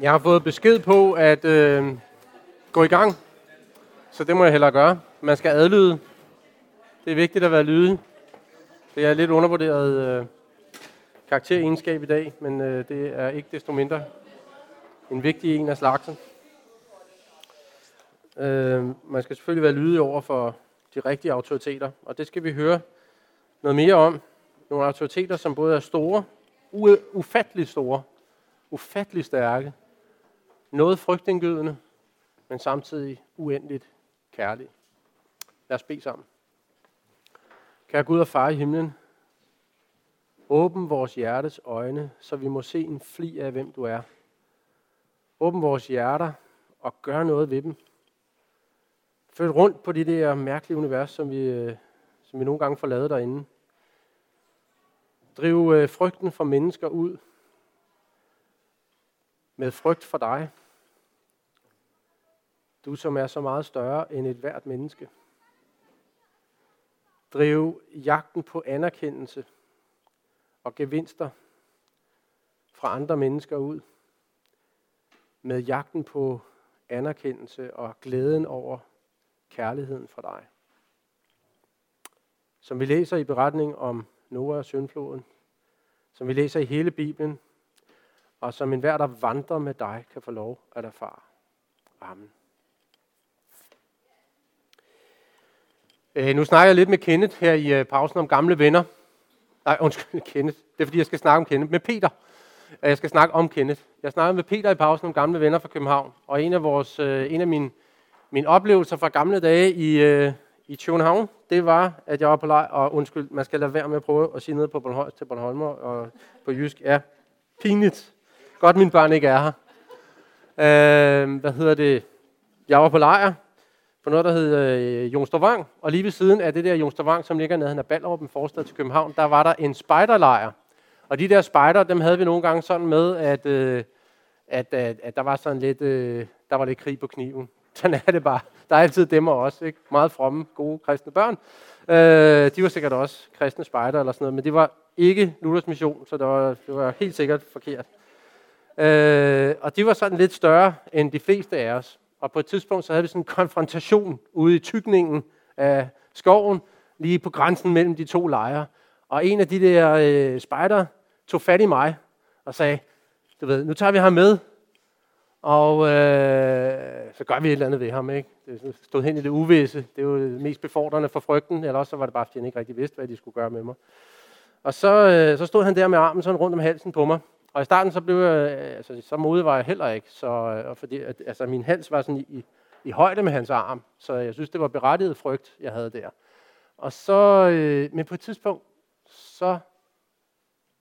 Jeg har fået besked på at øh, gå i gang, så det må jeg hellere gøre. Man skal adlyde. Det er vigtigt at være lydig. Det er lidt undervurderet øh, karakteregenskab i dag, men øh, det er ikke desto mindre en vigtig en af slagsen. Øh, man skal selvfølgelig være lydig over for de rigtige autoriteter, og det skal vi høre noget mere om. Nogle autoriteter, som både er store, ufattelig store, ufattelig stærke, noget frygtindgydende, men samtidig uendeligt kærlig. Lad os bede sammen. Kære Gud og far i himlen, åbn vores hjertes øjne, så vi må se en fli af, hvem du er. Åbn vores hjerter og gør noget ved dem. Følg rundt på det der mærkelige univers, som vi, øh, som vi nogle gange får lavet derinde. Driv øh, frygten for mennesker ud med frygt for dig. Du som er så meget større end et hvert menneske. Driv jagten på anerkendelse og gevinster fra andre mennesker ud med jagten på anerkendelse og glæden over kærligheden fra dig. Som vi læser i beretningen om Noah og søndfloden, som vi læser i hele Bibelen, og som enhver, der vandrer med dig, kan få lov at erfare. Amen. Øh, nu snakker jeg lidt med Kenneth her i øh, pausen om gamle venner. Nej, undskyld, Kenneth. Det er fordi, jeg skal snakke om Kenneth. Med Peter. Jeg skal snakke om Kenneth. Jeg snakker med Peter i pausen om gamle venner fra København. Og en af, vores, øh, en af mine, mine oplevelser fra gamle dage i, øh, i København, det var, at jeg var på leg, og undskyld, man skal lade være med at prøve at sige noget på Bornholm, til Bornholmer og på jysk. Ja, pinligt. Godt, mine børn ikke er her. Øh, hvad hedder det? Jeg var på lejr på noget, der hed øh, Jonstervang, og lige ved siden af det der Jonstervang, som ligger nede af Ballerup, en forstad til København, der var der en spejderlejr. Og de der spejder, dem havde vi nogle gange sådan med, at, øh, at, at, at der var sådan lidt, øh, der var lidt krig på kniven. Sådan er det bare. Der er altid dem og os, ikke? Meget fromme, gode kristne børn. Øh, de var sikkert også kristne spejder eller sådan noget, men det var ikke Luthers mission, så det var, det var helt sikkert forkert. Øh, og de var sådan lidt større end de fleste af os. Og på et tidspunkt så havde vi sådan en konfrontation ude i tykningen af skoven, lige på grænsen mellem de to lejre. Og en af de der øh, spejder tog fat i mig og sagde, du ved, nu tager vi ham med, og øh, så gør vi et eller andet ved ham. Ikke? Det stod hen i det uvisse. Det var det mest befordrende for frygten, eller også så var det bare, fordi han ikke rigtig vidste, hvad de skulle gøre med mig. Og så, øh, så stod han der med armen sådan rundt om halsen på mig, og i starten så blev jeg, øh, altså, så modig var jeg heller ikke, så, øh, og fordi, at, altså, min hals var sådan i, i, i højde med hans arm, så jeg synes, det var berettiget frygt, jeg havde der. Og så, øh, men på et tidspunkt, så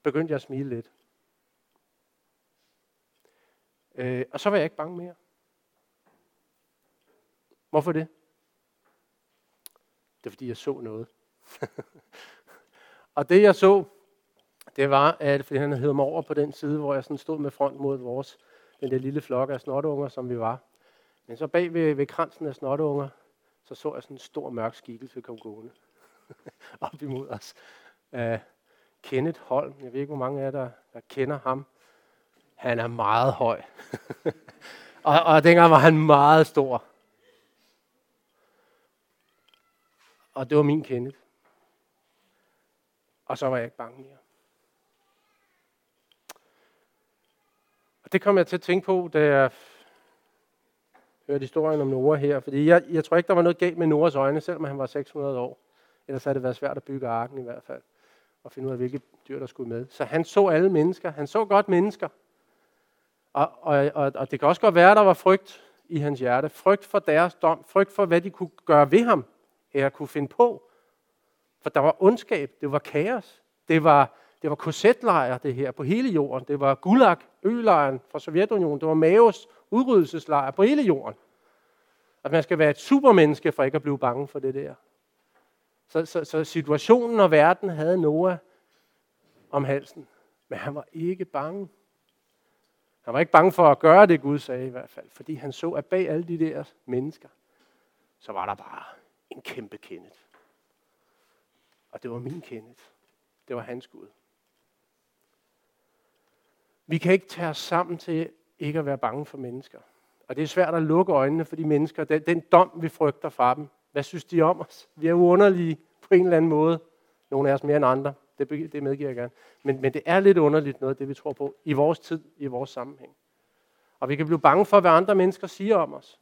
begyndte jeg at smile lidt. Øh, og så var jeg ikke bange mere. Hvorfor det? Det er fordi, jeg så noget. og det jeg så, det var, at fordi han hed mig over på den side, hvor jeg sådan stod med front mod vores, den der lille flok af snotunger, som vi var. Men så bag ved, ved kransen af snotunger, så så jeg sådan en stor mørk skikkelse komme gående op imod os. Uh, Kenneth Holm, jeg ved ikke, hvor mange af jer, der, der kender ham. Han er meget høj. og, og dengang var han meget stor. Og det var min Kenneth. Og så var jeg ikke bange mere. Og det kom jeg til at tænke på, da jeg hørte historien om Noah her. Fordi jeg, jeg tror ikke, der var noget galt med Noahs øjne, selvom han var 600 år. Ellers havde det været svært at bygge arken i hvert fald. Og finde ud af, hvilke dyr, der skulle med. Så han så alle mennesker. Han så godt mennesker. Og, og, og, og det kan også godt være, at der var frygt i hans hjerte. Frygt for deres dom. Frygt for, hvad de kunne gøre ved ham. Eller kunne finde på. For der var ondskab. Det var kaos. Det var, det var korsetlejre, det her, på hele jorden. Det var Gulag, ølejren fra Sovjetunionen. Det var Maos udryddelseslejr på hele jorden. At man skal være et supermenneske for ikke at blive bange for det der. Så, så, så situationen og verden havde Noah om halsen. Men han var ikke bange. Han var ikke bange for at gøre det, Gud sagde i hvert fald. Fordi han så, at bag alle de der mennesker, så var der bare en kæmpe Kenneth. Og det var min Kenneth. Det var hans Gud. Vi kan ikke tage os sammen til ikke at være bange for mennesker. Og det er svært at lukke øjnene for de mennesker. Den, den dom, vi frygter fra dem. Hvad synes de om os? Vi er uunderlige på en eller anden måde. Nogle af os mere end andre. Det, det medgiver jeg gerne. Men, men det er lidt underligt noget af det, vi tror på i vores tid, i vores sammenhæng. Og vi kan blive bange for, hvad andre mennesker siger om os.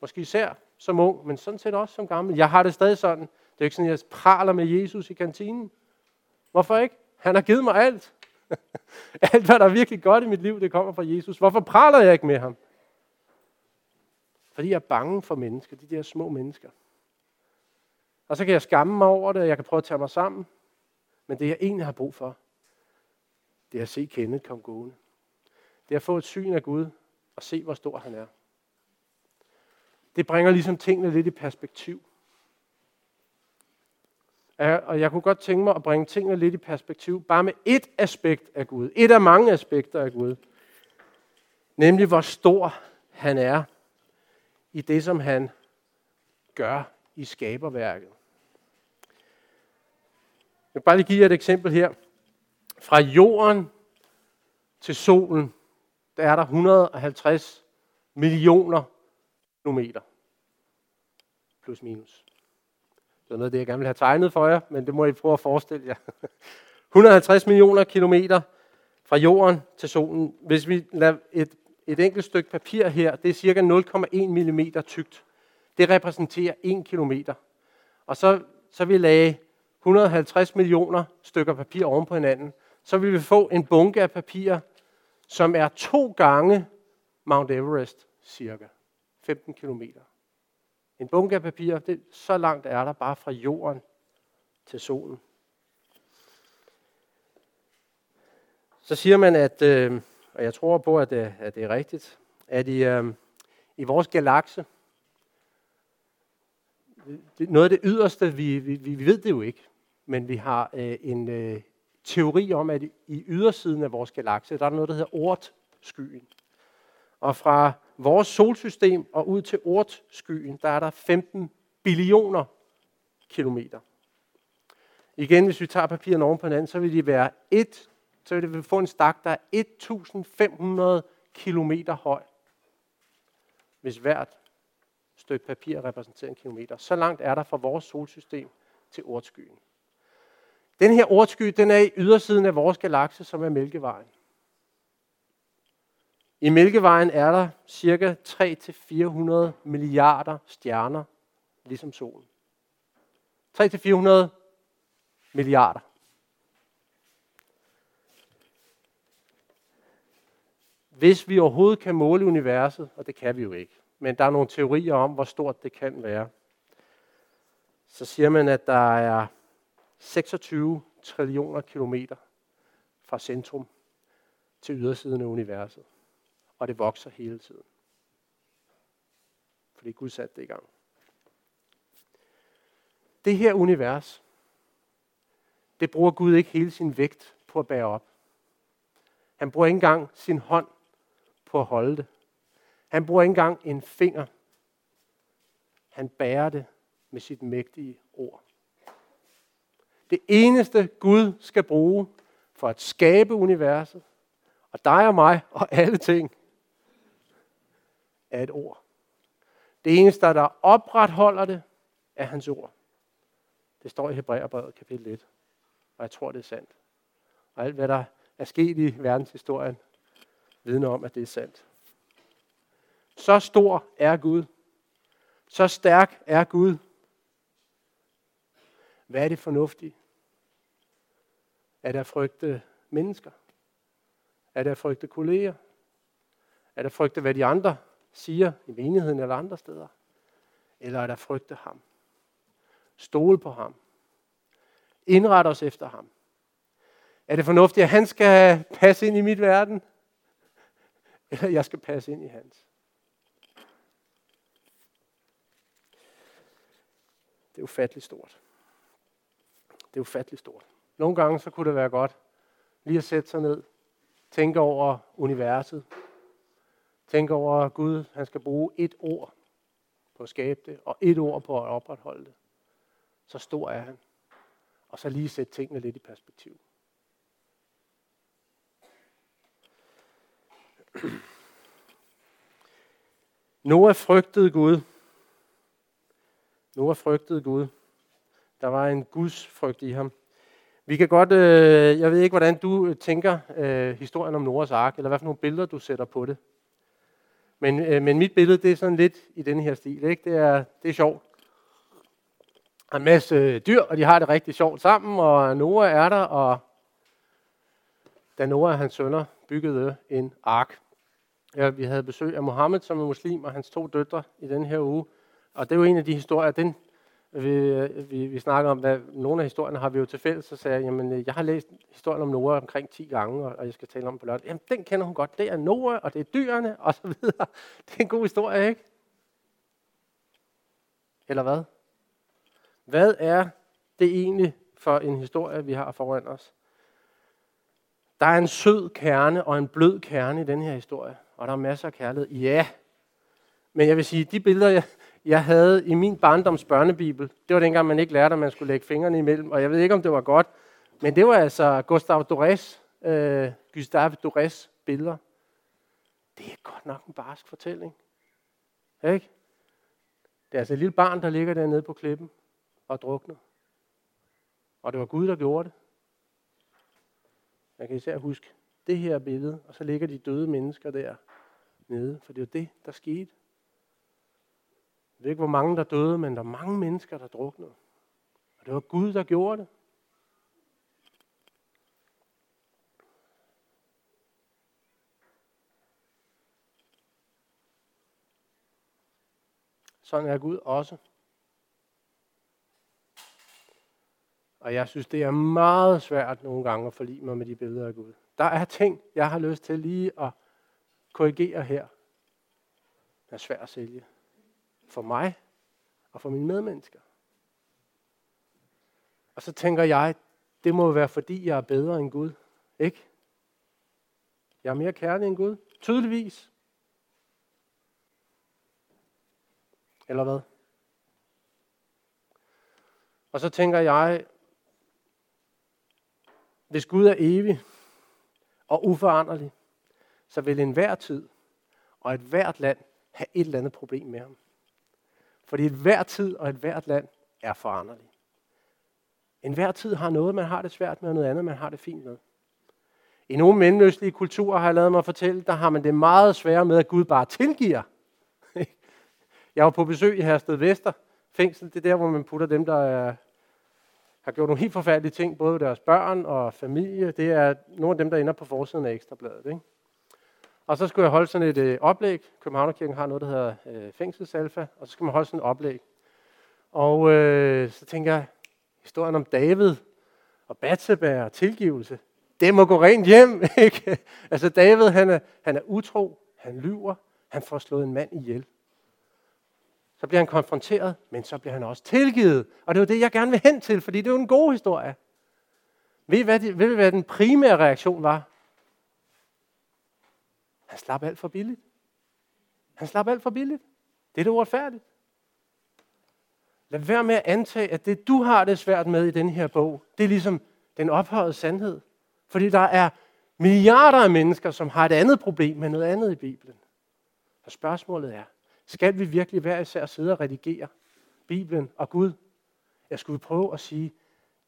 Måske især som ung, men sådan set også som gammel. Jeg har det stadig sådan. Det er ikke sådan, at jeg praler med Jesus i kantinen. Hvorfor ikke? Han har givet mig alt. alt, hvad der er virkelig godt i mit liv, det kommer fra Jesus. Hvorfor praler jeg ikke med ham? Fordi jeg er bange for mennesker, de der små mennesker. Og så kan jeg skamme mig over det, og jeg kan prøve at tage mig sammen. Men det, jeg egentlig har brug for, det er at se Kenneth komme gående. Det er at få et syn af Gud og se, hvor stor han er. Det bringer ligesom tingene lidt i perspektiv. Og jeg kunne godt tænke mig at bringe tingene lidt i perspektiv, bare med et aspekt af Gud. Et af mange aspekter af Gud. Nemlig, hvor stor han er i det, som han gør i skaberværket. Jeg vil bare lige give jer et eksempel her. Fra jorden til solen, der er der 150 millioner kilometer. Plus minus. Det er noget af det, jeg gerne ville have tegnet for jer, men det må I prøve at forestille jer. 150 millioner kilometer fra jorden til solen. Hvis vi lader et, et enkelt stykke papir her, det er cirka 0,1 mm tykt. Det repræsenterer 1 kilometer. Og så, så vi lagde 150 millioner stykker papir oven på hinanden, så vil vi få en bunke af papir, som er to gange Mount Everest cirka. 15 kilometer. En bunke af papir, det, så langt er der bare fra jorden til solen. Så siger man, at, øh, og jeg tror på, at det, at det er rigtigt, at i, øh, i vores galakse, det, noget af det yderste, vi, vi, vi ved det jo ikke, men vi har øh, en øh, teori om, at i ydersiden af vores galakse, der er noget, der hedder ortskyen. Og fra vores solsystem og ud til ortskyen, der er der 15 billioner kilometer. Igen, hvis vi tager papirerne oven på hinanden, så vil de være et, så vil det få en stak, der er 1500 kilometer høj. Hvis hvert stykke papir repræsenterer en kilometer. Så langt er der fra vores solsystem til ortskyen. Den her ortsky, den er i ydersiden af vores galakse, som er Mælkevejen. I Mælkevejen er der cirka 3-400 milliarder stjerner, ligesom solen. 3-400 milliarder. Hvis vi overhovedet kan måle universet, og det kan vi jo ikke, men der er nogle teorier om, hvor stort det kan være, så siger man, at der er 26 trillioner kilometer fra centrum til ydersiden af universet og det vokser hele tiden. Fordi Gud satte det i gang. Det her univers, det bruger Gud ikke hele sin vægt på at bære op. Han bruger ikke engang sin hånd på at holde det. Han bruger ikke engang en finger. Han bærer det med sit mægtige ord. Det eneste Gud skal bruge for at skabe universet, og dig og mig og alle ting, er et ord. Det eneste, der opretholder det, er hans ord. Det står i Hebræerbrevet kapitel 1, og jeg tror, det er sandt. Og alt, hvad der er sket i verdenshistorien, vidner om, at det er sandt. Så stor er Gud. Så stærk er Gud. Hvad er det fornuftige? Er der frygte mennesker? Er der frygte kolleger? Er der frygte, hvad de andre siger i menigheden eller andre steder? Eller er der frygte ham? Stole på ham? Indret os efter ham? Er det fornuftigt, at han skal passe ind i mit verden? Eller jeg skal passe ind i hans? Det er ufatteligt stort. Det er ufatteligt stort. Nogle gange så kunne det være godt lige at sætte sig ned, tænke over universet, Tænk over, at Gud han skal bruge et ord på at skabe det, og et ord på at opretholde det. Så stor er han. Og så lige sætte tingene lidt i perspektiv. Noah frygtede Gud. Noah frygtede Gud. Der var en Guds frygt i ham. Vi kan godt, øh, jeg ved ikke, hvordan du øh, tænker øh, historien om Noahs ark, eller hvad for nogle billeder du sætter på det. Men, øh, men mit billede, det er sådan lidt i den her stil. Ikke? Det, er, det er sjovt. Der er en masse øh, dyr, og de har det rigtig sjovt sammen, og Noah er der, og da Noah og hans sønner byggede en ark. Ja, vi havde besøg af Mohammed, som er muslim, og hans to døtre i den her uge. Og det er jo en af de historier, den vi, vi, vi snakker om, hvad nogle af historierne har vi jo til fælles, så sagde jeg, jamen øh, jeg har læst historien om Noah omkring 10 gange, og jeg skal tale om på lørdag. Jamen den kender hun godt, det er Noah, og det er dyrene, og så videre. Det er en god historie, ikke? Eller hvad? Hvad er det egentlig for en historie, vi har foran os? Der er en sød kerne og en blød kerne i den her historie, og der er masser af kærlighed. Ja, men jeg vil sige, de billeder, jeg, jeg havde i min barndoms børnebibel, det var dengang, man ikke lærte, at man skulle lægge fingrene imellem, og jeg ved ikke, om det var godt, men det var altså Gustave Dorés, øh, Gustave Dorés billeder. Det er godt nok en barsk fortælling. Ikke? Det er altså et lille barn, der ligger dernede på klippen og drukner. Og det var Gud, der gjorde det. Jeg kan især huske det her billede, og så ligger de døde mennesker der nede, for det var det, der skete. Jeg ved ikke, hvor mange der døde, men der er mange mennesker, der druknede. Og det var Gud, der gjorde det. Sådan er Gud også. Og jeg synes, det er meget svært nogle gange at forlige mig med de billeder af Gud. Der er ting, jeg har lyst til lige at korrigere her. Det er svært at sælge for mig og for mine medmennesker. Og så tænker jeg, det må være fordi, jeg er bedre end Gud. Ikke? Jeg er mere kærlig end Gud. Tydeligvis. Eller hvad? Og så tænker jeg, hvis Gud er evig og uforanderlig, så vil enhver tid og et hvert land have et eller andet problem med ham. Fordi et hver tid og et hvert land er foranderlig. En hver tid har noget, man har det svært med, og noget andet, man har det fint med. I nogle mellemøstlige kulturer har jeg lavet mig fortælle, der har man det meget sværere med, at Gud bare tilgiver. Jeg var på besøg i Hersted Vester fængsel. Det er der, hvor man putter dem, der er, har gjort nogle helt forfærdelige ting, både deres børn og familie. Det er nogle af dem, der ender på forsiden af Ekstrabladet. Ikke? Og så skulle jeg holde sådan et øh, oplæg. Københavnerkirken har noget, der hedder øh, fængselsalfa, og så skal man holde sådan et oplæg. Og øh, så tænker jeg, historien om David og Batseba og tilgivelse, det må gå rent hjem. Ikke? altså David, han er, han er utro, han lyver, han får slået en mand ihjel. Så bliver han konfronteret, men så bliver han også tilgivet. Og det er jo det, jeg gerne vil hen til, fordi det er jo en god historie. Ved I, hvad, det, ved I, hvad den primære reaktion var? Han slap alt for billigt. Han slap alt for billigt. Det er det uretfærdigt. Lad være med at antage, at det du har det svært med i den her bog, det er ligesom den ophøjede sandhed. Fordi der er milliarder af mennesker, som har et andet problem med noget andet i Bibelen. Og spørgsmålet er, skal vi virkelig hver især sidde og redigere Bibelen og Gud? Jeg skulle prøve at sige,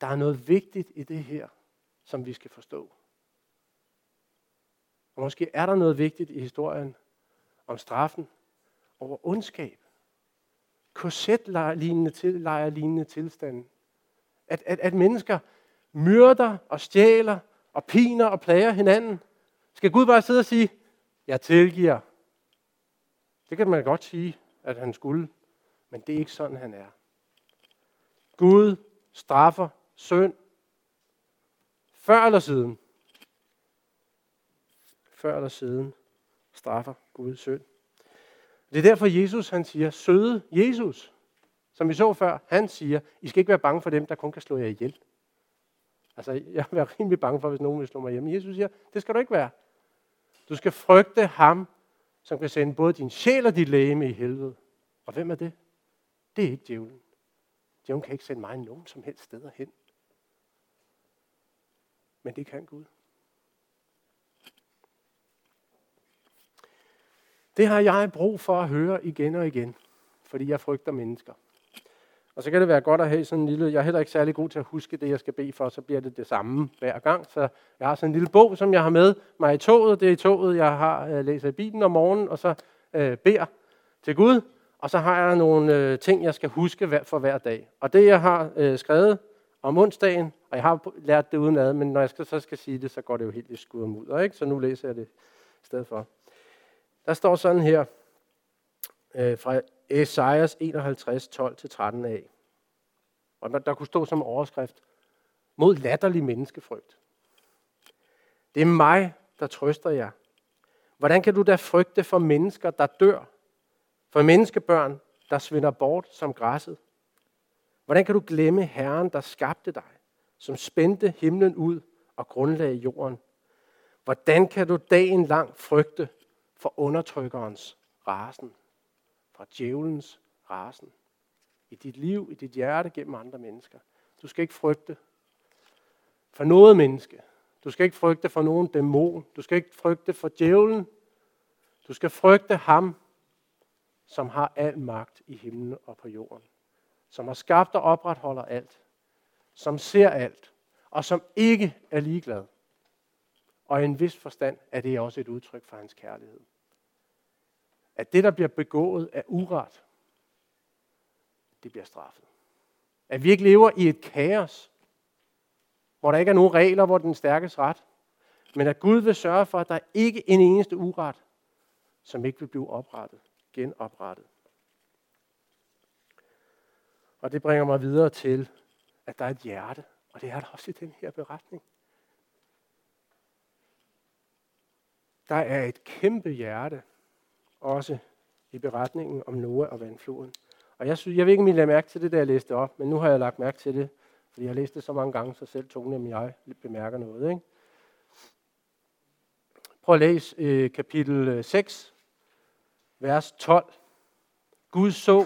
der er noget vigtigt i det her, som vi skal forstå. Og måske er der noget vigtigt i historien om straffen over ondskab. Korsetlejrlignende til, lignende tilstanden. At, at, at mennesker myrder og stjæler og piner og plager hinanden. Skal Gud bare sidde og sige, jeg tilgiver. Det kan man godt sige, at han skulle. Men det er ikke sådan, han er. Gud straffer synd. Før eller siden før eller siden straffer Gud synd. Det er derfor Jesus han siger, søde Jesus, som vi så før, han siger, I skal ikke være bange for dem, der kun kan slå jer ihjel. Altså, jeg vil være rimelig bange for, hvis nogen vil slå mig hjem. Jesus siger, det skal du ikke være. Du skal frygte ham, som kan sende både din sjæl og dit lægeme i helvede. Og hvem er det? Det er ikke djævlen. Djævlen kan ikke sende mig nogen som helst steder hen. Men det kan Gud. Det har jeg brug for at høre igen og igen, fordi jeg frygter mennesker. Og så kan det være godt at have sådan en lille, jeg er heller ikke særlig god til at huske det, jeg skal bede for, så bliver det det samme hver gang. Så jeg har sådan en lille bog, som jeg har med mig i toget. Det er i toget, jeg har jeg læser i bilen om morgenen, og så øh, beder til Gud. Og så har jeg nogle øh, ting, jeg skal huske for hver dag. Og det, jeg har øh, skrevet om onsdagen, og jeg har lært det udenad, men når jeg skal, så skal sige det, så går det jo helt i skud og mudder, ikke? Så nu læser jeg det i stedet for. Der står sådan her, øh, fra Esajas 51, 12-13 af. Og der, der kunne stå som overskrift, mod latterlig menneskefrygt. Det er mig, der trøster jer. Hvordan kan du da frygte for mennesker, der dør? For menneskebørn, der svinder bort som græsset? Hvordan kan du glemme Herren, der skabte dig, som spændte himlen ud og grundlagde jorden? Hvordan kan du dagen lang frygte for undertrykkerens rasen, fra djævelens rasen? I dit liv, i dit hjerte, gennem andre mennesker. Du skal ikke frygte for noget menneske. Du skal ikke frygte for nogen dæmon. Du skal ikke frygte for djævlen. Du skal frygte ham, som har al magt i himlen og på jorden. Som har skabt og opretholder alt. Som ser alt. Og som ikke er ligeglad. Og i en vis forstand er det også et udtryk for hans kærlighed. At det, der bliver begået af uret, det bliver straffet. At vi ikke lever i et kaos, hvor der ikke er nogen regler, hvor den stærkes ret, men at Gud vil sørge for, at der ikke er en eneste uret, som ikke vil blive oprettet, genoprettet. Og det bringer mig videre til, at der er et hjerte, og det er der også i den her beretning. Der er et kæmpe hjerte, også i beretningen om Noah og vandfloden. Og jeg, synes, jeg ved ikke, om I lagde mærke til det, da jeg læste op, men nu har jeg lagt mærke til det, fordi jeg har læst det så mange gange, så selv Tone og jeg bemærker noget. Ikke? Prøv at læse øh, kapitel øh, 6, vers 12. Gud så,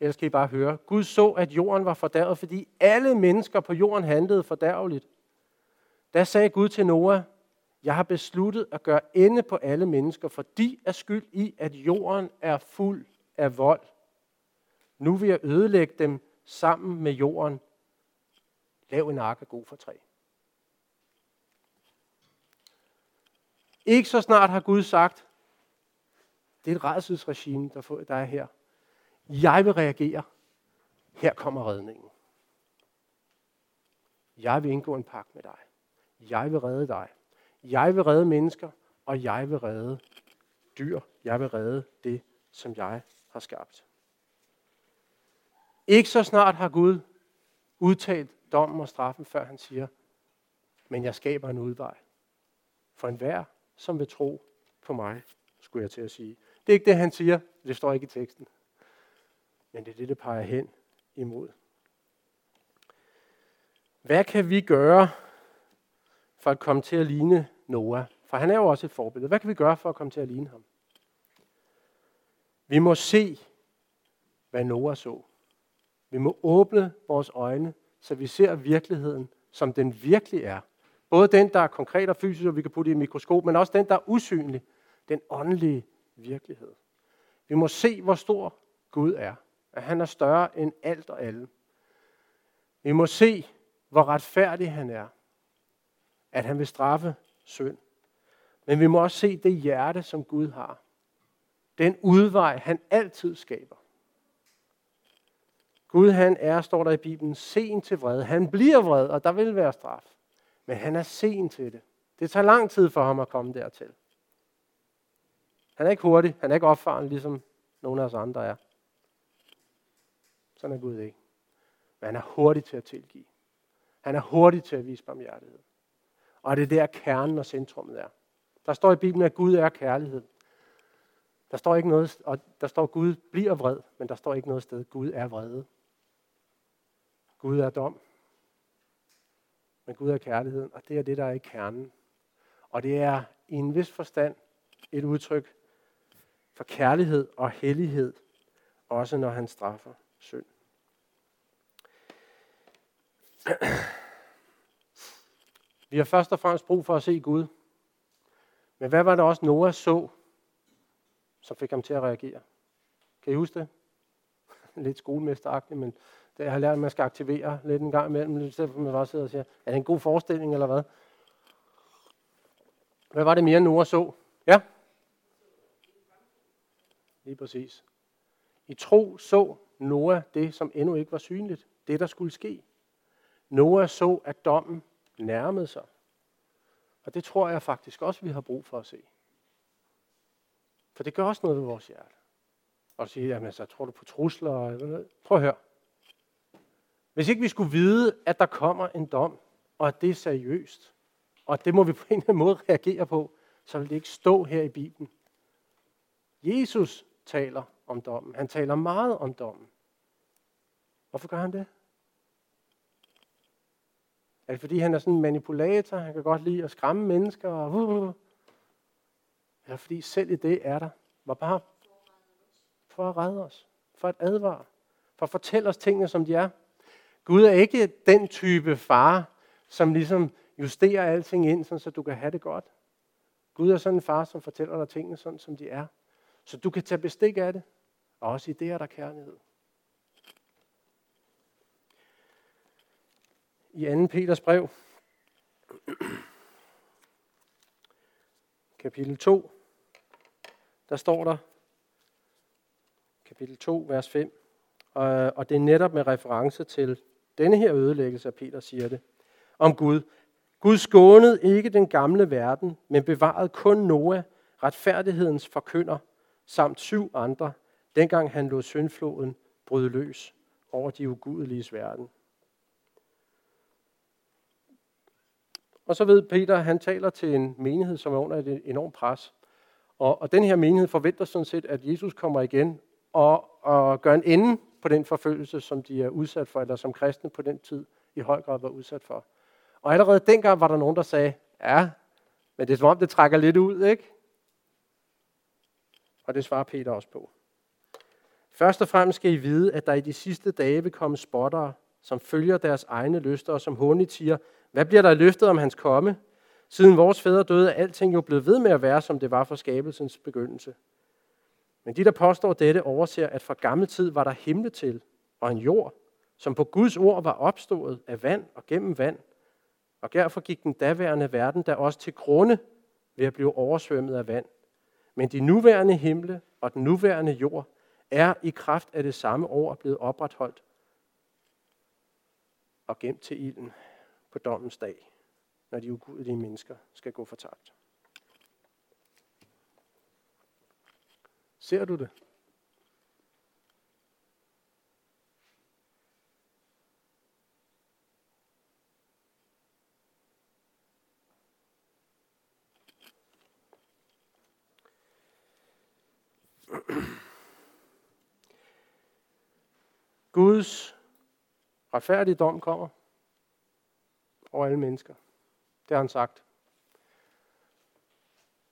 eller skal I bare høre, Gud så, at jorden var fordærvet, fordi alle mennesker på jorden handlede fordærveligt. Da sagde Gud til Noah, jeg har besluttet at gøre ende på alle mennesker, for de er skyld i, at jorden er fuld af vold. Nu vil jeg ødelægge dem sammen med jorden. Lav en ark af god for træ. Ikke så snart har Gud sagt, det er et redselsregime, der er her. Jeg vil reagere. Her kommer redningen. Jeg vil indgå en pagt med dig. Jeg vil redde dig. Jeg vil redde mennesker, og jeg vil redde dyr. Jeg vil redde det, som jeg har skabt. Ikke så snart har Gud udtalt dommen og straffen, før han siger, men jeg skaber en udvej. For enhver, som vil tro på mig, skulle jeg til at sige. Det er ikke det, han siger. Det står ikke i teksten. Men det er det, det peger hen imod. Hvad kan vi gøre for at komme til at ligne Noah? For han er jo også et forbillede. Hvad kan vi gøre for at komme til at ligne ham? Vi må se, hvad Noah så. Vi må åbne vores øjne, så vi ser virkeligheden, som den virkelig er. Både den, der er konkret og fysisk, og vi kan putte i mikroskop, men også den, der er usynlig. Den åndelige virkelighed. Vi må se, hvor stor Gud er. At han er større end alt og alle. Vi må se, hvor retfærdig han er. At han vil straffe synd. Men vi må også se det hjerte, som Gud har. Den udvej, han altid skaber. Gud han er, står der i Bibelen, sen til vred. Han bliver vred, og der vil være straf. Men han er sen til det. Det tager lang tid for ham at komme dertil. Han er ikke hurtig, han er ikke opfaren, ligesom nogle af os andre er. Sådan er Gud ikke. Men han er hurtig til at tilgive. Han er hurtig til at vise barmhjertighed. Og det er der kernen og centrummet er. Der står i Bibelen, at Gud er kærlighed. Der står ikke noget, og der står, at Gud bliver vred, men der står ikke noget sted, Gud er vrede. Gud er dom. Men Gud er kærligheden, og det er det, der er i kernen. Og det er i en vis forstand et udtryk for kærlighed og hellighed, også når han straffer synd. Vi har først og fremmest brug for at se Gud. Men hvad var det også Noah så? som fik ham til at reagere. Kan I huske det? lidt skolemesteragtigt, men det jeg har lært, at man skal aktivere lidt en gang imellem, i stedet for at man bare sidder og siger, er det en god forestilling eller hvad? Hvad var det mere, Noah så? Ja? Lige præcis. I tro så Noah det, som endnu ikke var synligt. Det, der skulle ske. Noah så, at dommen nærmede sig. Og det tror jeg faktisk også, vi har brug for at se. For det gør også noget ved vores hjerte. Og sige, jamen så tror du på trusler? Eller noget? Prøv at høre. Hvis ikke vi skulle vide, at der kommer en dom, og at det er seriøst, og at det må vi på en eller anden måde reagere på, så vil det ikke stå her i Bibelen. Jesus taler om dommen. Han taler meget om dommen. Hvorfor gør han det? Er det fordi, han er sådan en manipulator? Han kan godt lide at skræmme mennesker? Og uh, uh. uh. Eller fordi selv i det er der. Var bare for at redde os. For at advare. For at fortælle os tingene, som de er. Gud er ikke den type far, som ligesom justerer alting ind, sådan, så du kan have det godt. Gud er sådan en far, som fortæller dig tingene sådan, som de er. Så du kan tage bestik af det. Og også i det er der kærlighed. I 2. Peters brev, kapitel 2, der står der, kapitel 2, vers 5, og og det er netop med reference til denne her ødelæggelse, at Peter siger det, om Gud. Gud skånede ikke den gamle verden, men bevarede kun Noah, retfærdighedens forkynder, samt syv andre, dengang han lod syndfloden bryde løs over de ugudeliges verden. Og så ved Peter, at han taler til en menighed, som er under et enormt pres. Og, og den her menighed forventer sådan set, at Jesus kommer igen og, og gør en ende på den forfølgelse, som de er udsat for, eller som kristne på den tid i høj grad var udsat for. Og allerede dengang var der nogen, der sagde, ja, men det er som om, det trækker lidt ud, ikke? Og det svarer Peter også på. Først og fremmest skal I vide, at der i de sidste dage vil komme spottere, som følger deres egne lyster, og som håndligt siger, hvad bliver der løftet om hans komme? Siden vores fædre døde, er alting jo blevet ved med at være, som det var fra skabelsens begyndelse. Men de, der påstår dette, overser, at fra gammel tid var der himle til og en jord, som på Guds ord var opstået af vand og gennem vand. Og derfor gik den daværende verden der også til grunde ved at blive oversvømmet af vand. Men de nuværende himle og den nuværende jord er i kraft af det samme år blevet opretholdt og gemt til ilden på dommens dag, når de ugudelige mennesker skal gå fortabt. Ser du det? Guds retfærdige dom kommer over alle mennesker. Det har han sagt.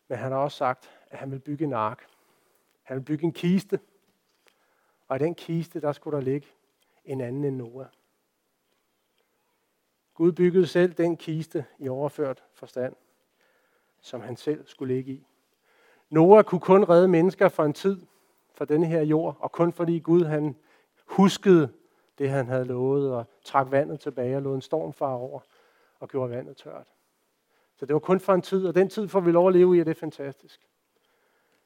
Men han har også sagt, at han vil bygge en ark. Han vil bygge en kiste. Og i den kiste, der skulle der ligge en anden end Noah. Gud byggede selv den kiste i overført forstand, som han selv skulle ligge i. Noah kunne kun redde mennesker for en tid fra denne her jord, og kun fordi Gud han huskede det, han havde lovet, og trak vandet tilbage og lod en storm fare over og gjorde vandet tørt. Så det var kun for en tid, og den tid får vi lov at leve i, og det er fantastisk.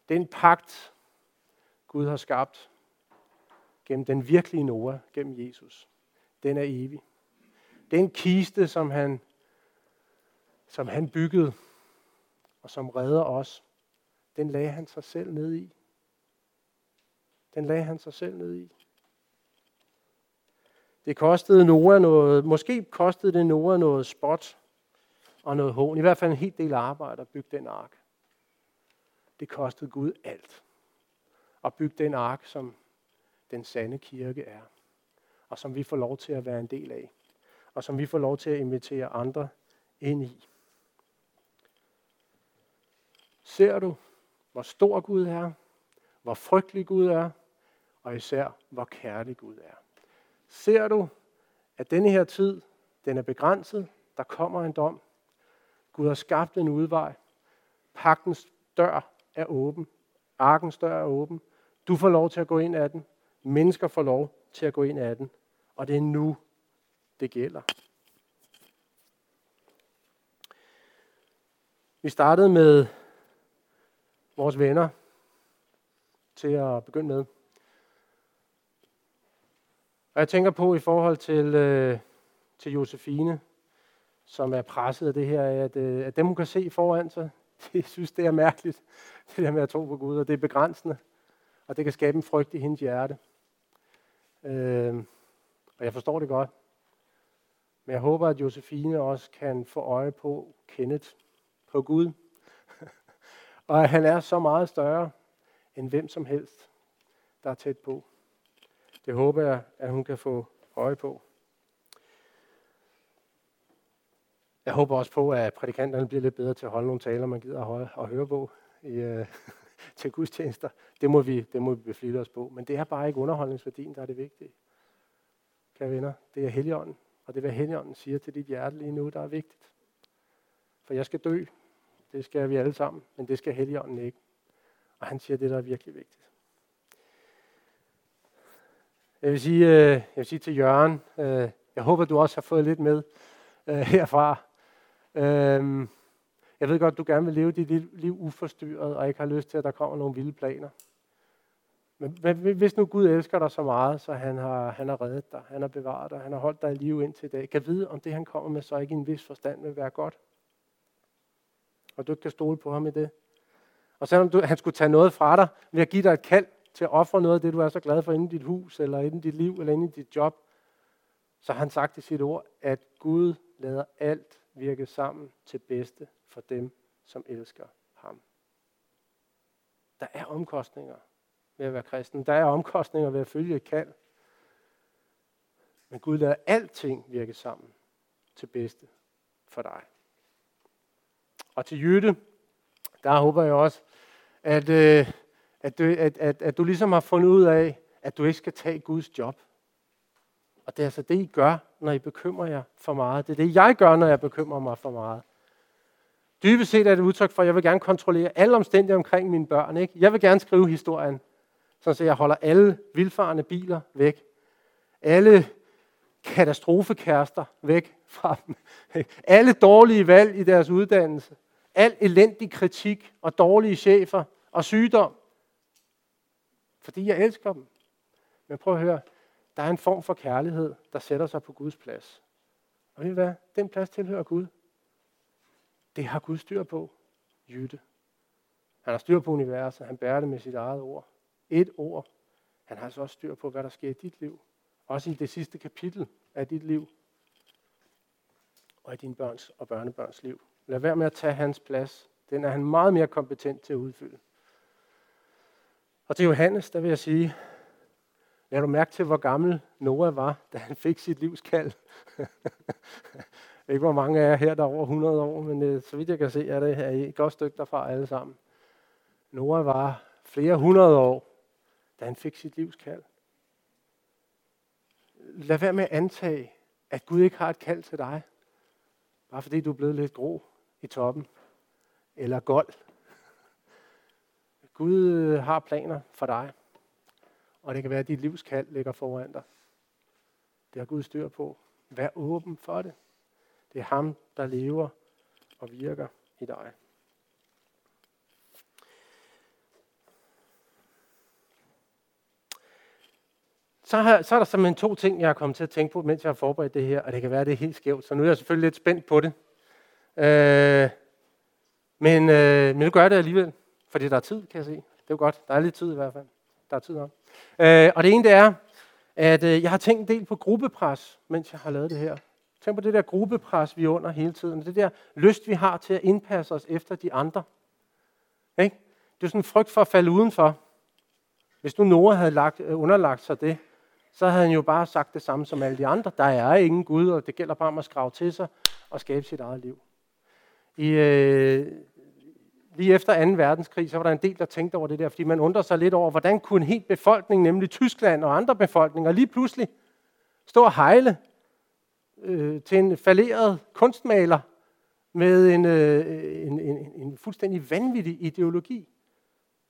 Det er en pagt, Gud har skabt gennem den virkelige Noah, gennem Jesus. Den er evig. Det er en kiste, som han, som han byggede, og som redder os. Den lagde han sig selv ned i. Den lagde han sig selv ned i. Det kostede Noah noget, måske kostede det Noah noget spot og noget hån. I hvert fald en helt del arbejde at bygge den ark. Det kostede Gud alt. At bygge den ark, som den sande kirke er. Og som vi får lov til at være en del af. Og som vi får lov til at invitere andre ind i. Ser du, hvor stor Gud er, hvor frygtelig Gud er, og især, hvor kærlig Gud er. Ser du, at denne her tid, den er begrænset, der kommer en dom. Gud har skabt en udvej. Pagtens dør er åben. Arkens dør er åben. Du får lov til at gå ind af den. Mennesker får lov til at gå ind af den. Og det er nu, det gælder. Vi startede med vores venner til at begynde med. Og jeg tænker på i forhold til, øh, til Josefine, som er presset af det her, at, øh, at dem hun kan se foran sig, de synes, det er mærkeligt, det der med at tro på Gud, og det er begrænsende, og det kan skabe en frygt i hendes hjerte. Øh, og jeg forstår det godt. Men jeg håber, at Josefine også kan få øje på Kenneth, på Gud, og at han er så meget større end hvem som helst, der er tæt på. Det håber jeg, at hun kan få øje på. Jeg håber også på, at prædikanterne bliver lidt bedre til at holde nogle taler, man gider at, holde, og høre på i, øh, til gudstjenester. Det må, vi, det må vi beflitte os på. Men det er bare ikke underholdningsværdien, der er det vigtige. Kære venner, det er Helligånden. Og det er, hvad Helligånden siger til dit hjerte lige nu, der er vigtigt. For jeg skal dø. Det skal vi alle sammen. Men det skal Helligånden ikke. Og han siger det, der er virkelig vigtigt. Jeg vil sige, øh, jeg vil sige til Jørgen, øh, jeg håber, du også har fået lidt med øh, herfra. Øhm, jeg ved godt, du gerne vil leve dit liv uforstyrret, og ikke har lyst til, at der kommer nogle vilde planer. Men hvis nu Gud elsker dig så meget, så han har, han har reddet dig, han har bevaret dig, han har holdt dig i live indtil i dag, kan vide, om det, han kommer med, så ikke i en vis forstand vil være godt. Og du ikke kan stole på ham i det. Og selvom du, han skulle tage noget fra dig, ved at give dig et kald til at ofre noget af det, du er så glad for inde i dit hus, eller inde i dit liv, eller inde i dit job, så har han sagt i sit ord, at Gud lader alt virke sammen til bedste for dem, som elsker ham. Der er omkostninger ved at være kristen. Der er omkostninger ved at følge et kald. Men Gud lader alting virke sammen til bedste for dig. Og til Jytte, der håber jeg også, at, øh, at, du, at, at, at du ligesom har fundet ud af, at du ikke skal tage Guds job. Og det er altså det, I gør, når I bekymrer jer for meget. Det er det, jeg gør, når jeg bekymrer mig for meget. Dybest set er det udtryk for, at jeg vil gerne kontrollere alle omstændigheder omkring mine børn. Ikke? Jeg vil gerne skrive historien, så jeg holder alle vildfarende biler væk. Alle katastrofekærester væk fra dem. Alle dårlige valg i deres uddannelse. Al elendig kritik og dårlige chefer og sygdom. Fordi jeg elsker dem. Men prøv at høre, der er en form for kærlighed, der sætter sig på Guds plads. Og ved I hvad? Den plads tilhører Gud. Det har Gud styr på. Jytte. Han har styr på universet. Han bærer det med sit eget ord. Et ord. Han har altså også styr på, hvad der sker i dit liv. Også i det sidste kapitel af dit liv. Og i dine børns og børnebørns liv. Lad være med at tage hans plads. Den er han meget mere kompetent til at udfylde. Og til Johannes, der vil jeg sige, lad du mærke til, hvor gammel Noah var, da han fik sit livs kald. ikke hvor mange af jer her, der er over 100 år, men øh, så vidt jeg kan se, er det her et godt stykke derfra alle sammen. Noah var flere hundrede år, da han fik sit livs kald. Lad være med at antage, at Gud ikke har et kald til dig, bare fordi du er blevet lidt grå i toppen, eller gold. Gud øh, har planer for dig, og det kan være, at dit livskald ligger foran dig. Det har Gud styr på. Vær åben for det. Det er ham, der lever og virker i dig. Så, har, så er der simpelthen to ting, jeg har kommet til at tænke på, mens jeg har forberedt det her, og det kan være, at det er helt skævt, så nu er jeg selvfølgelig lidt spændt på det. Øh, men, øh, men nu gør jeg det alligevel, fordi der er tid, kan jeg se. Det er jo godt. Der er lidt tid i hvert fald. Der er tid om. Øh, og det ene det er, at øh, jeg har tænkt en del på gruppepres, mens jeg har lavet det her. Tænk på det der gruppepres, vi er under hele tiden. Det der lyst, vi har til at indpasse os efter de andre. Ikke? Det er sådan en frygt for at falde udenfor. Hvis nu Noah havde lagt, øh, underlagt sig det, så havde han jo bare sagt det samme som alle de andre. Der er ingen Gud, og det gælder bare om at skrave til sig og skabe sit eget liv. I, øh, lige efter 2. verdenskrig, så var der en del, der tænkte over det der, fordi man undrer sig lidt over, hvordan kunne en helt befolkning, nemlig Tyskland og andre befolkninger, lige pludselig stå og hejle øh, til en falderet kunstmaler med en, øh, en, en, en fuldstændig vanvittig ideologi.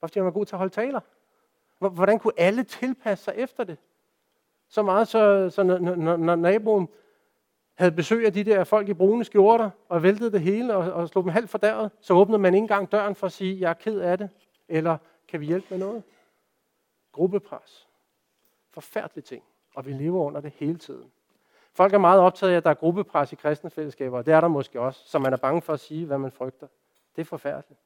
Fordi han var god til at holde taler. Hvordan kunne alle tilpasse sig efter det? Så meget, så, så når, når, når naboen havde besøg af de der folk i brune skjorter, og væltede det hele og, og slog dem halvt fordæret, så åbnede man ikke engang døren for at sige, jeg er ked af det, eller kan vi hjælpe med noget? Gruppepres. Forfærdelige ting. Og vi lever under det hele tiden. Folk er meget optaget af, at der er gruppepres i kristne fællesskaber, og det er der måske også, så man er bange for at sige, hvad man frygter. Det er forfærdeligt.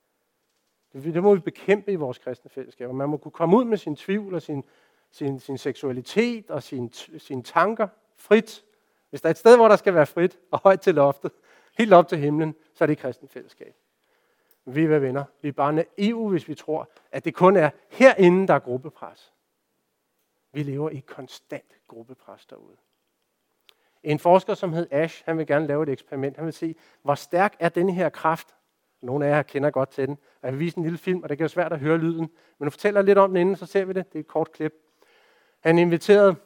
Det må vi bekæmpe i vores kristne fællesskaber. Man må kunne komme ud med sin tvivl og sin, sin, sin seksualitet og sin, tanker frit. Hvis der er et sted, hvor der skal være frit og højt til loftet, helt op til himlen, så er det kristen fællesskab. Vi er venner. Vi er bare naive, hvis vi tror, at det kun er herinde, der er gruppepres. Vi lever i konstant gruppepres derude. En forsker, som hed Ash, han vil gerne lave et eksperiment. Han vil se, hvor stærk er denne her kraft. Nogle af jer kender godt til den. Jeg vil vise en lille film, og det kan være svært at høre lyden. Men nu fortæller lidt om den inden, så ser vi det. Det er et kort klip. Han inviterede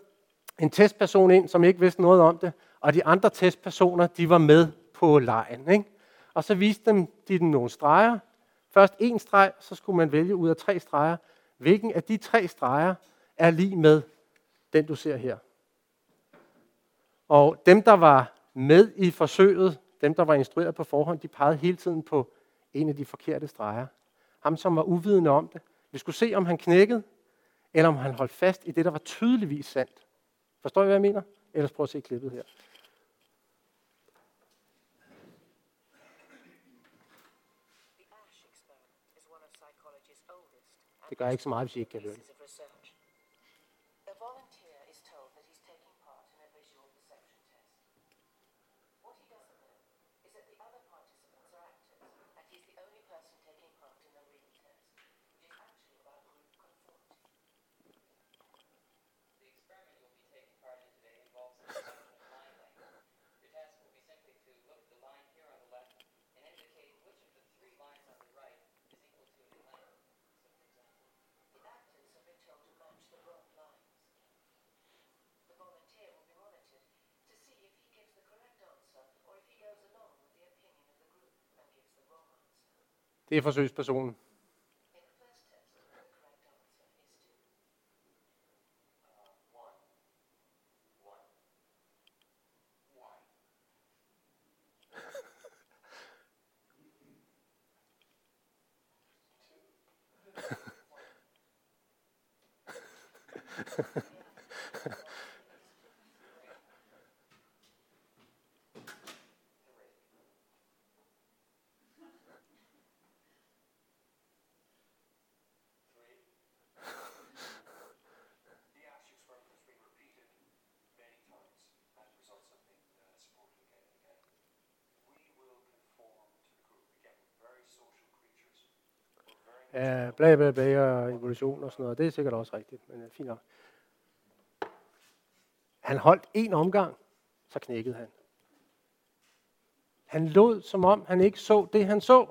en testperson ind, som ikke vidste noget om det, og de andre testpersoner, de var med på lejen. Ikke? Og så viste dem, de dem nogle streger. Først en streg, så skulle man vælge ud af tre streger, hvilken af de tre streger er lige med den, du ser her. Og dem, der var med i forsøget, dem, der var instrueret på forhånd, de pegede hele tiden på en af de forkerte streger. Ham, som var uvidende om det. Vi skulle se, om han knækkede, eller om han holdt fast i det, der var tydeligvis sandt. Forstår I, hvad jeg mener? Ellers prøv at se klippet her. Det gør ikke så meget, hvis I ikke kan høre det. Det er forsøgspersonen. Ja, bla bla bla og evolution og sådan noget. Det er sikkert også rigtigt, men øh, fint nok. Han holdt en omgang, så knækkede han. Han lod, som om han ikke så det, han så.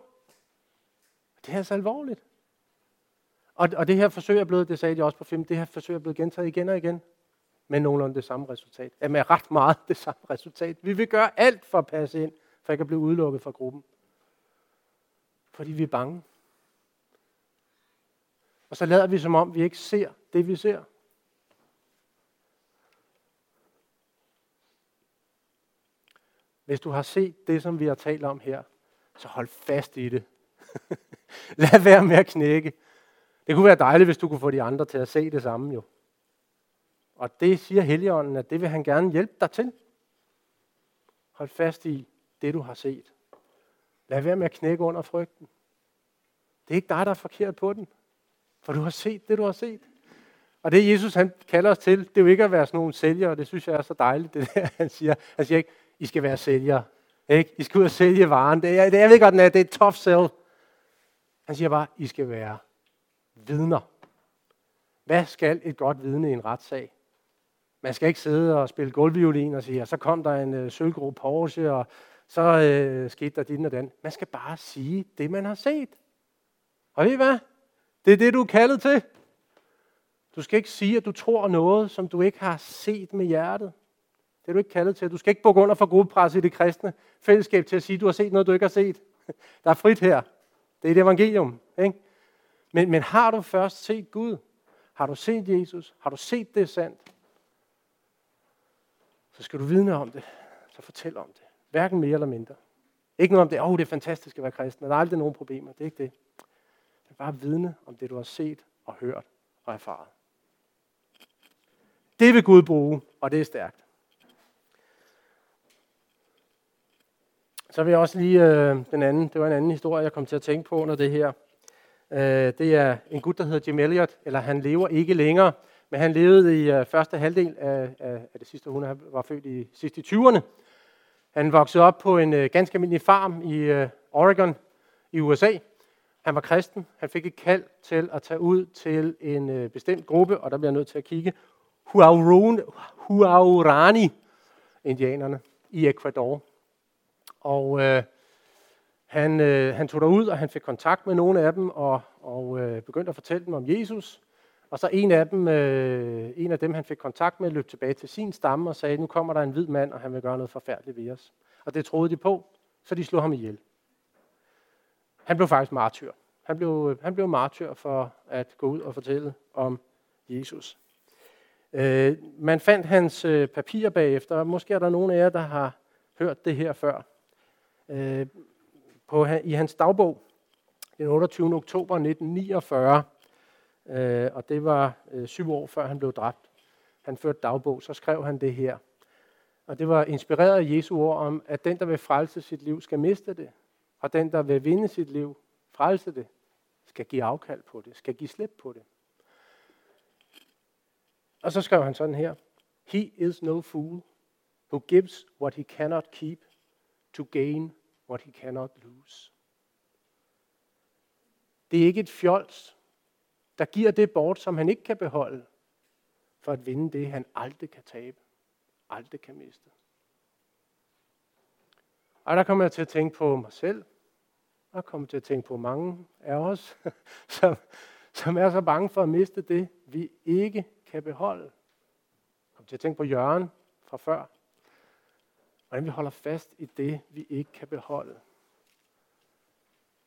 Det er altså alvorligt. Og, og det her forsøg er blevet, det sagde de også på film, det her forsøg er blevet gentaget igen og igen. Med nogenlunde det samme resultat. Ja, med ret meget det samme resultat. Vi vil gøre alt for at passe ind, for ikke at blive udelukket fra gruppen. Fordi vi er bange. Og så lader vi som om, vi ikke ser det, vi ser. Hvis du har set det, som vi har talt om her, så hold fast i det. Lad være med at knække. Det kunne være dejligt, hvis du kunne få de andre til at se det samme jo. Og det siger Helligånden, at det vil han gerne hjælpe dig til. Hold fast i det, du har set. Lad være med at knække under frygten. Det er ikke dig, der er forkert på den. For du har set det, du har set. Og det Jesus han kalder os til, det er jo ikke at være sådan nogle sælgere, og det synes jeg er så dejligt, det der, han siger. Han siger ikke, I skal være sælgere. Ikke? I skal ud og sælge varen. Det er, det, jeg ved godt, det er et tough sell. Han siger bare, I skal være vidner. Hvad skal et godt vidne i en retssag? Man skal ikke sidde og spille gulvviolin og sige, og så kom der en øh, sølvgrå Porsche, og så øh, skete der din og den. Man skal bare sige det, man har set. Og ved I hvad? Det er det, du er kaldet til. Du skal ikke sige, at du tror noget, som du ikke har set med hjertet. Det er du ikke kaldet til. Du skal ikke bukke under for gruppepres i det kristne fællesskab til at sige, at du har set noget, du ikke har set. Der er frit her. Det er et evangelium. Ikke? Men, men har du først set Gud? Har du set Jesus? Har du set det sandt? Så skal du vidne om det. Så fortæl om det. Hverken mere eller mindre. Ikke noget om det, åh, oh, det er fantastisk at være kristen. Der er aldrig nogen problemer. Det er ikke det. Men bare vidne om det, du har set og hørt og erfaret. Det vil Gud bruge, og det er stærkt. Så vil jeg også lige øh, den anden, det var en anden historie, jeg kom til at tænke på under det her. Øh, det er en gut, der hedder Jim Elliot, eller han lever ikke længere, men han levede i øh, første halvdel af, af, af det sidste århundrede. Han var født i sidste 20'erne. Han voksede op på en øh, ganske almindelig farm i øh, Oregon i USA. Han var kristen. Han fik et kald til at tage ud til en øh, bestemt gruppe, og der bliver jeg nødt til at kigge. Huaurani-indianerne i Ecuador. Og øh, han, øh, han tog derud, og han fik kontakt med nogle af dem, og, og øh, begyndte at fortælle dem om Jesus. Og så en af dem, øh, en af dem, han fik kontakt med, løb tilbage til sin stamme og sagde, nu kommer der en hvid mand, og han vil gøre noget forfærdeligt ved os. Og det troede de på, så de slog ham ihjel. Han blev faktisk martyr. Han blev, han blev martyr for at gå ud og fortælle om Jesus. Øh, man fandt hans øh, papirer bagefter, måske er der nogen af jer, der har hørt det her før. Øh, på, I hans dagbog, den 28. oktober 1949, øh, og det var øh, syv år før han blev dræbt. Han førte dagbog, så skrev han det her. Og det var inspireret af Jesu ord om, at den, der vil frelse sit liv, skal miste det. Og den, der vil vinde sit liv, frelse det, skal give afkald på det, skal give slip på det. Og så skrev han sådan her. He is no fool who gives what he cannot keep to gain what he cannot lose. Det er ikke et fjols, der giver det bort, som han ikke kan beholde, for at vinde det, han aldrig kan tabe, aldrig kan miste. Og der kommer jeg til at tænke på mig selv, jeg kommer til at tænke på mange af os, som, som er så bange for at miste det, vi ikke kan beholde. Jeg kommer til at tænke på Jørgen fra før. Hvordan vi holder fast i det, vi ikke kan beholde.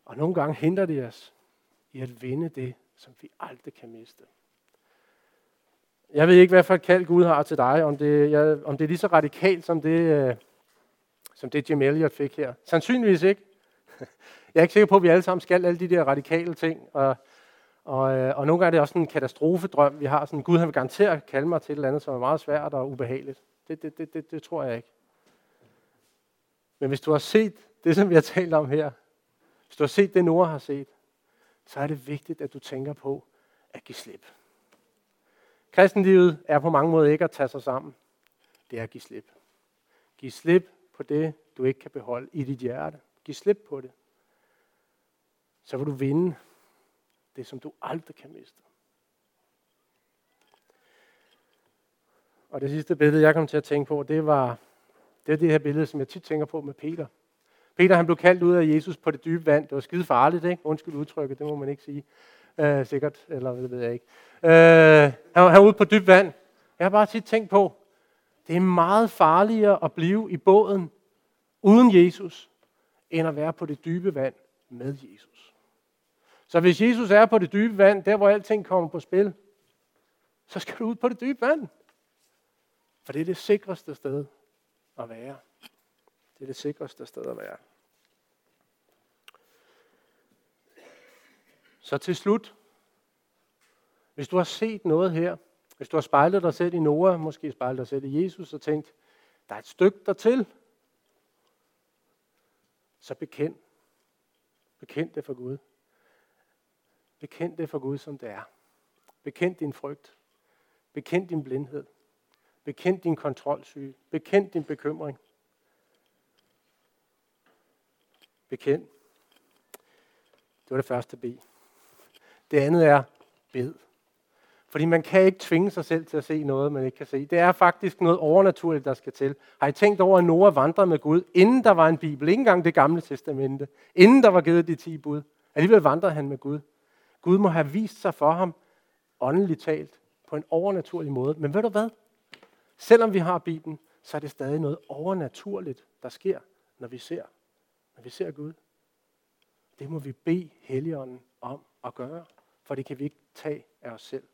Og nogle gange hindrer det os i at vinde det, som vi aldrig kan miste. Jeg ved ikke, hvad for et kald Gud har til dig, om det, jeg, om det er lige så radikalt som det, øh, som det Jim Elliot fik her. Sandsynligvis ikke. Jeg er ikke sikker på, at vi alle sammen skal alle de der radikale ting. Og, og, øh, og nogle gange er det også en katastrofedrøm, vi har. Sådan, Gud han vil garantere kalde mig til et eller andet, som er meget svært og ubehageligt. Det, det, det, det, det tror jeg ikke. Men hvis du har set det, som vi har talt om her, hvis du har set det, Nora har set, så er det vigtigt, at du tænker på at give slip. Kristenlivet er på mange måder ikke at tage sig sammen. Det er at give slip. Giv slip på det, du ikke kan beholde i dit hjerte. Giv slip på det. Så vil du vinde det, som du aldrig kan miste. Og det sidste billede, jeg kom til at tænke på, det var det, var det her billede, som jeg tit tænker på med Peter. Peter han blev kaldt ud af Jesus på det dybe vand. Det var skide farligt, ikke? Undskyld udtrykket, det må man ikke sige. Øh, sikkert, eller det ved jeg ikke. Øh, han, var, han var ude på dybt vand. Jeg har bare tit tænkt på, det er meget farligere at blive i båden uden Jesus, end at være på det dybe vand med Jesus. Så hvis Jesus er på det dybe vand, der hvor alting kommer på spil, så skal du ud på det dybe vand. For det er det sikreste sted at være. Det er det sikreste sted at være. Så til slut, hvis du har set noget her, hvis du har spejlet dig selv i Noah, måske spejlet dig selv i Jesus, og tænkt, der er et stykke dertil, så bekend. Bekend det for Gud. Bekend det for Gud, som det er. Bekend din frygt. Bekend din blindhed. Bekend din kontrolsyge. Bekend din bekymring. Bekend. Det var det første B. Det andet er bed. Fordi man kan ikke tvinge sig selv til at se noget, man ikke kan se. Det er faktisk noget overnaturligt, der skal til. Har I tænkt over, at Noah vandrede med Gud, inden der var en bibel, ikke engang det gamle testamente, inden der var givet de ti bud. Alligevel vandrede han med Gud. Gud må have vist sig for ham, åndeligt talt, på en overnaturlig måde. Men ved du hvad? Selvom vi har Bibelen, så er det stadig noget overnaturligt, der sker, når vi ser, når vi ser Gud. Det må vi bede Helligånden om at gøre. for det kan vi ikke tage af os selv.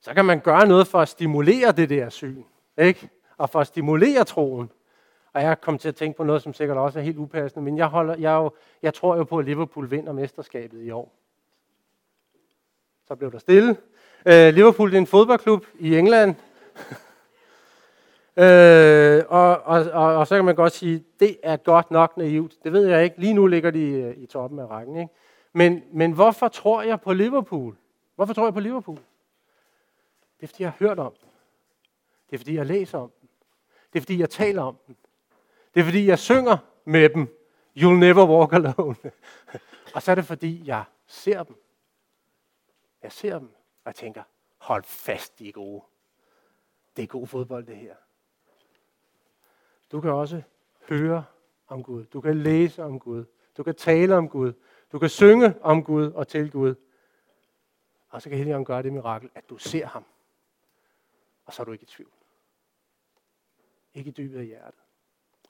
Så kan man gøre noget for at stimulere det der syn, ikke? og for at stimulere troen. Og jeg kom til at tænke på noget, som sikkert også er helt upassende, men jeg, holder, jeg, jo, jeg tror jo på, at Liverpool vinder mesterskabet i år. Så blev der stille. Øh, Liverpool det er en fodboldklub i England. øh, og, og, og, og så kan man godt sige, det er godt nok naivt. Det ved jeg ikke. Lige nu ligger de øh, i toppen af rækken. Ikke? Men, men hvorfor tror jeg på Liverpool? Hvorfor tror jeg på Liverpool? Det er, fordi jeg har hørt om dem. Det er, fordi jeg læser om dem. Det er, fordi jeg taler om dem. Det er, fordi jeg synger med dem. You'll never walk alone. og så er det, fordi jeg ser dem. Jeg ser dem, og jeg tænker, hold fast, de er gode. Det er god fodbold, det her. Du kan også høre om Gud. Du kan læse om Gud. Du kan tale om Gud. Du kan synge om Gud og til Gud. Og så kan Helligånden gøre det mirakel, at du ser ham. Og så er du ikke i tvivl. Ikke i dybet af hjertet.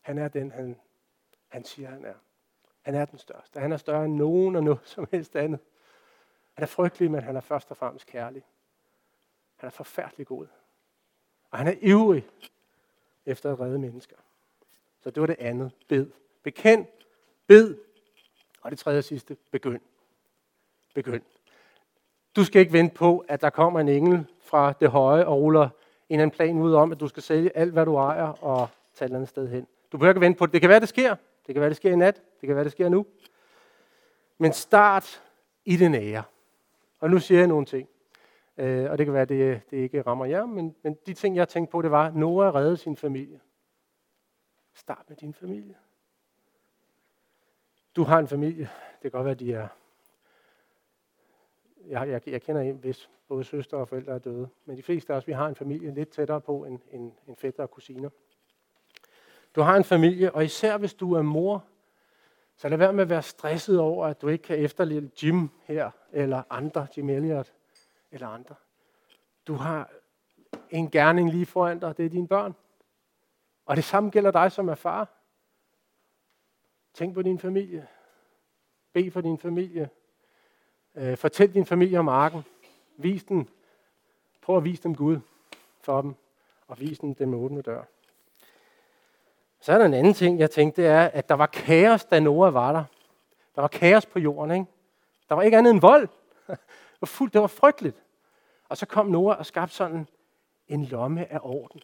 Han er den, han, han siger, han er. Han er den største. Han er større end nogen og noget som helst andet. Han er frygtelig, men han er først og fremmest kærlig. Han er forfærdelig god. Og han er ivrig efter at redde mennesker. Så det var det andet. Bed. Bekend. Bed. Og det tredje og sidste. Begynd. Begynd. Du skal ikke vente på, at der kommer en engel fra det høje og ruller en anden plan ud om, at du skal sælge alt, hvad du ejer og tage et andet sted hen. Du behøver ikke vente på det. Det kan være, det sker. Det kan være, det sker i nat. Det kan være, det sker nu. Men start i det nære. Og nu siger jeg nogle ting. Øh, og det kan være, det, det ikke rammer jer, men, men de ting, jeg tænkte på, det var, Noah redde sin familie. Start med din familie. Du har en familie. Det kan godt være, de er... Jeg, jeg, jeg kender en, hvis både søster og forældre er døde. Men de fleste af os, vi har en familie lidt tættere på end, end, end fætter og kusiner. Du har en familie, og især hvis du er mor, så lad være med at være stresset over, at du ikke kan efterleve Jim her, eller andre, Jim Elliot, eller andre. Du har en gerning lige foran dig, det er dine børn. Og det samme gælder dig som er far. Tænk på din familie. Bed for din familie. Øh, fortæl din familie om arken. Vis den. Prøv at vise dem Gud for dem. Og vis dem den åbne dør. Så er der en anden ting, jeg tænkte, det er, at der var kaos, da Noah var der. Der var kaos på jorden, ikke? Der var ikke andet end vold. Det var, fuldt, det var frygteligt. Og så kom Noah og skabte sådan en lomme af orden.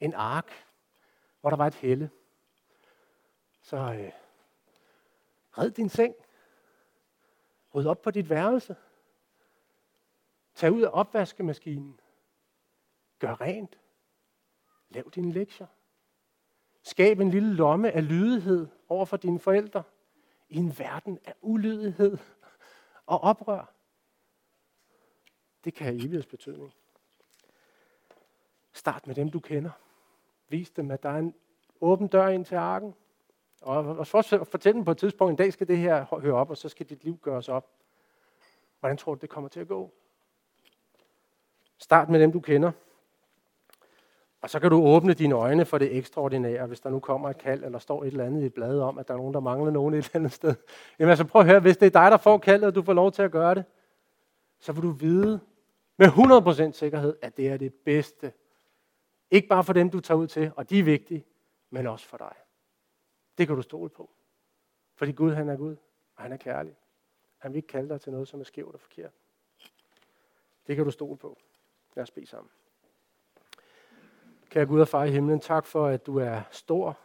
En ark, hvor der var et helle. Så øh, red din seng. Ryd op på dit værelse. Tag ud af opvaskemaskinen. Gør rent. Lav dine lektier. Skab en lille lomme af lydighed over for dine forældre i en verden af ulydighed og oprør. Det kan have evighedsbetydning. Start med dem, du kender. Vis dem, at der er en åben dør ind til arken. Og fortæl dem på et tidspunkt, en dag skal det her høre op, og så skal dit liv gøres op. Hvordan tror du, det kommer til at gå? Start med dem, du kender. Og så kan du åbne dine øjne for det ekstraordinære, hvis der nu kommer et kald, eller står et eller andet i et blad om, at der er nogen, der mangler nogen et eller andet sted. Jamen altså prøv at høre, hvis det er dig, der får kaldet, og du får lov til at gøre det, så vil du vide med 100% sikkerhed, at det er det bedste. Ikke bare for dem, du tager ud til, og de er vigtige, men også for dig. Det kan du stole på. Fordi Gud, han er Gud, og han er kærlig. Han vil ikke kalde dig til noget, som er skævt og forkert. Det kan du stole på. Lad os bede sammen. Kære Gud og far i himlen, tak for, at du er stor,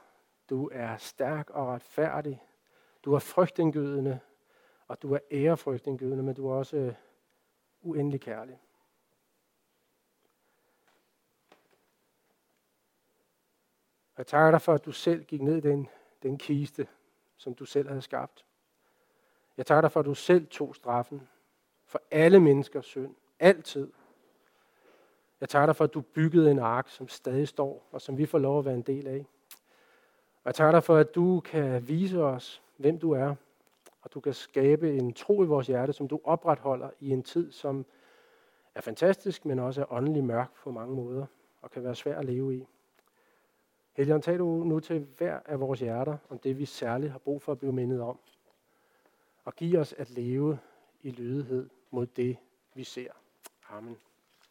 du er stærk og retfærdig, du er frygtindgydende, og du er ærefrygtindgydende, men du er også øh, uendelig kærlig. Jeg takker dig for, at du selv gik ned i den, den kiste, som du selv havde skabt. Jeg takker dig for, at du selv tog straffen for alle menneskers synd, altid. Jeg takker dig for, at du byggede en ark, som stadig står, og som vi får lov at være en del af. Og jeg takker dig for, at du kan vise os, hvem du er, og du kan skabe en tro i vores hjerte, som du opretholder i en tid, som er fantastisk, men også er åndelig mørk på mange måder, og kan være svær at leve i. Helion, tag du nu til hver af vores hjerter om det, vi særligt har brug for at blive mindet om. Og giv os at leve i lydighed mod det, vi ser. Amen.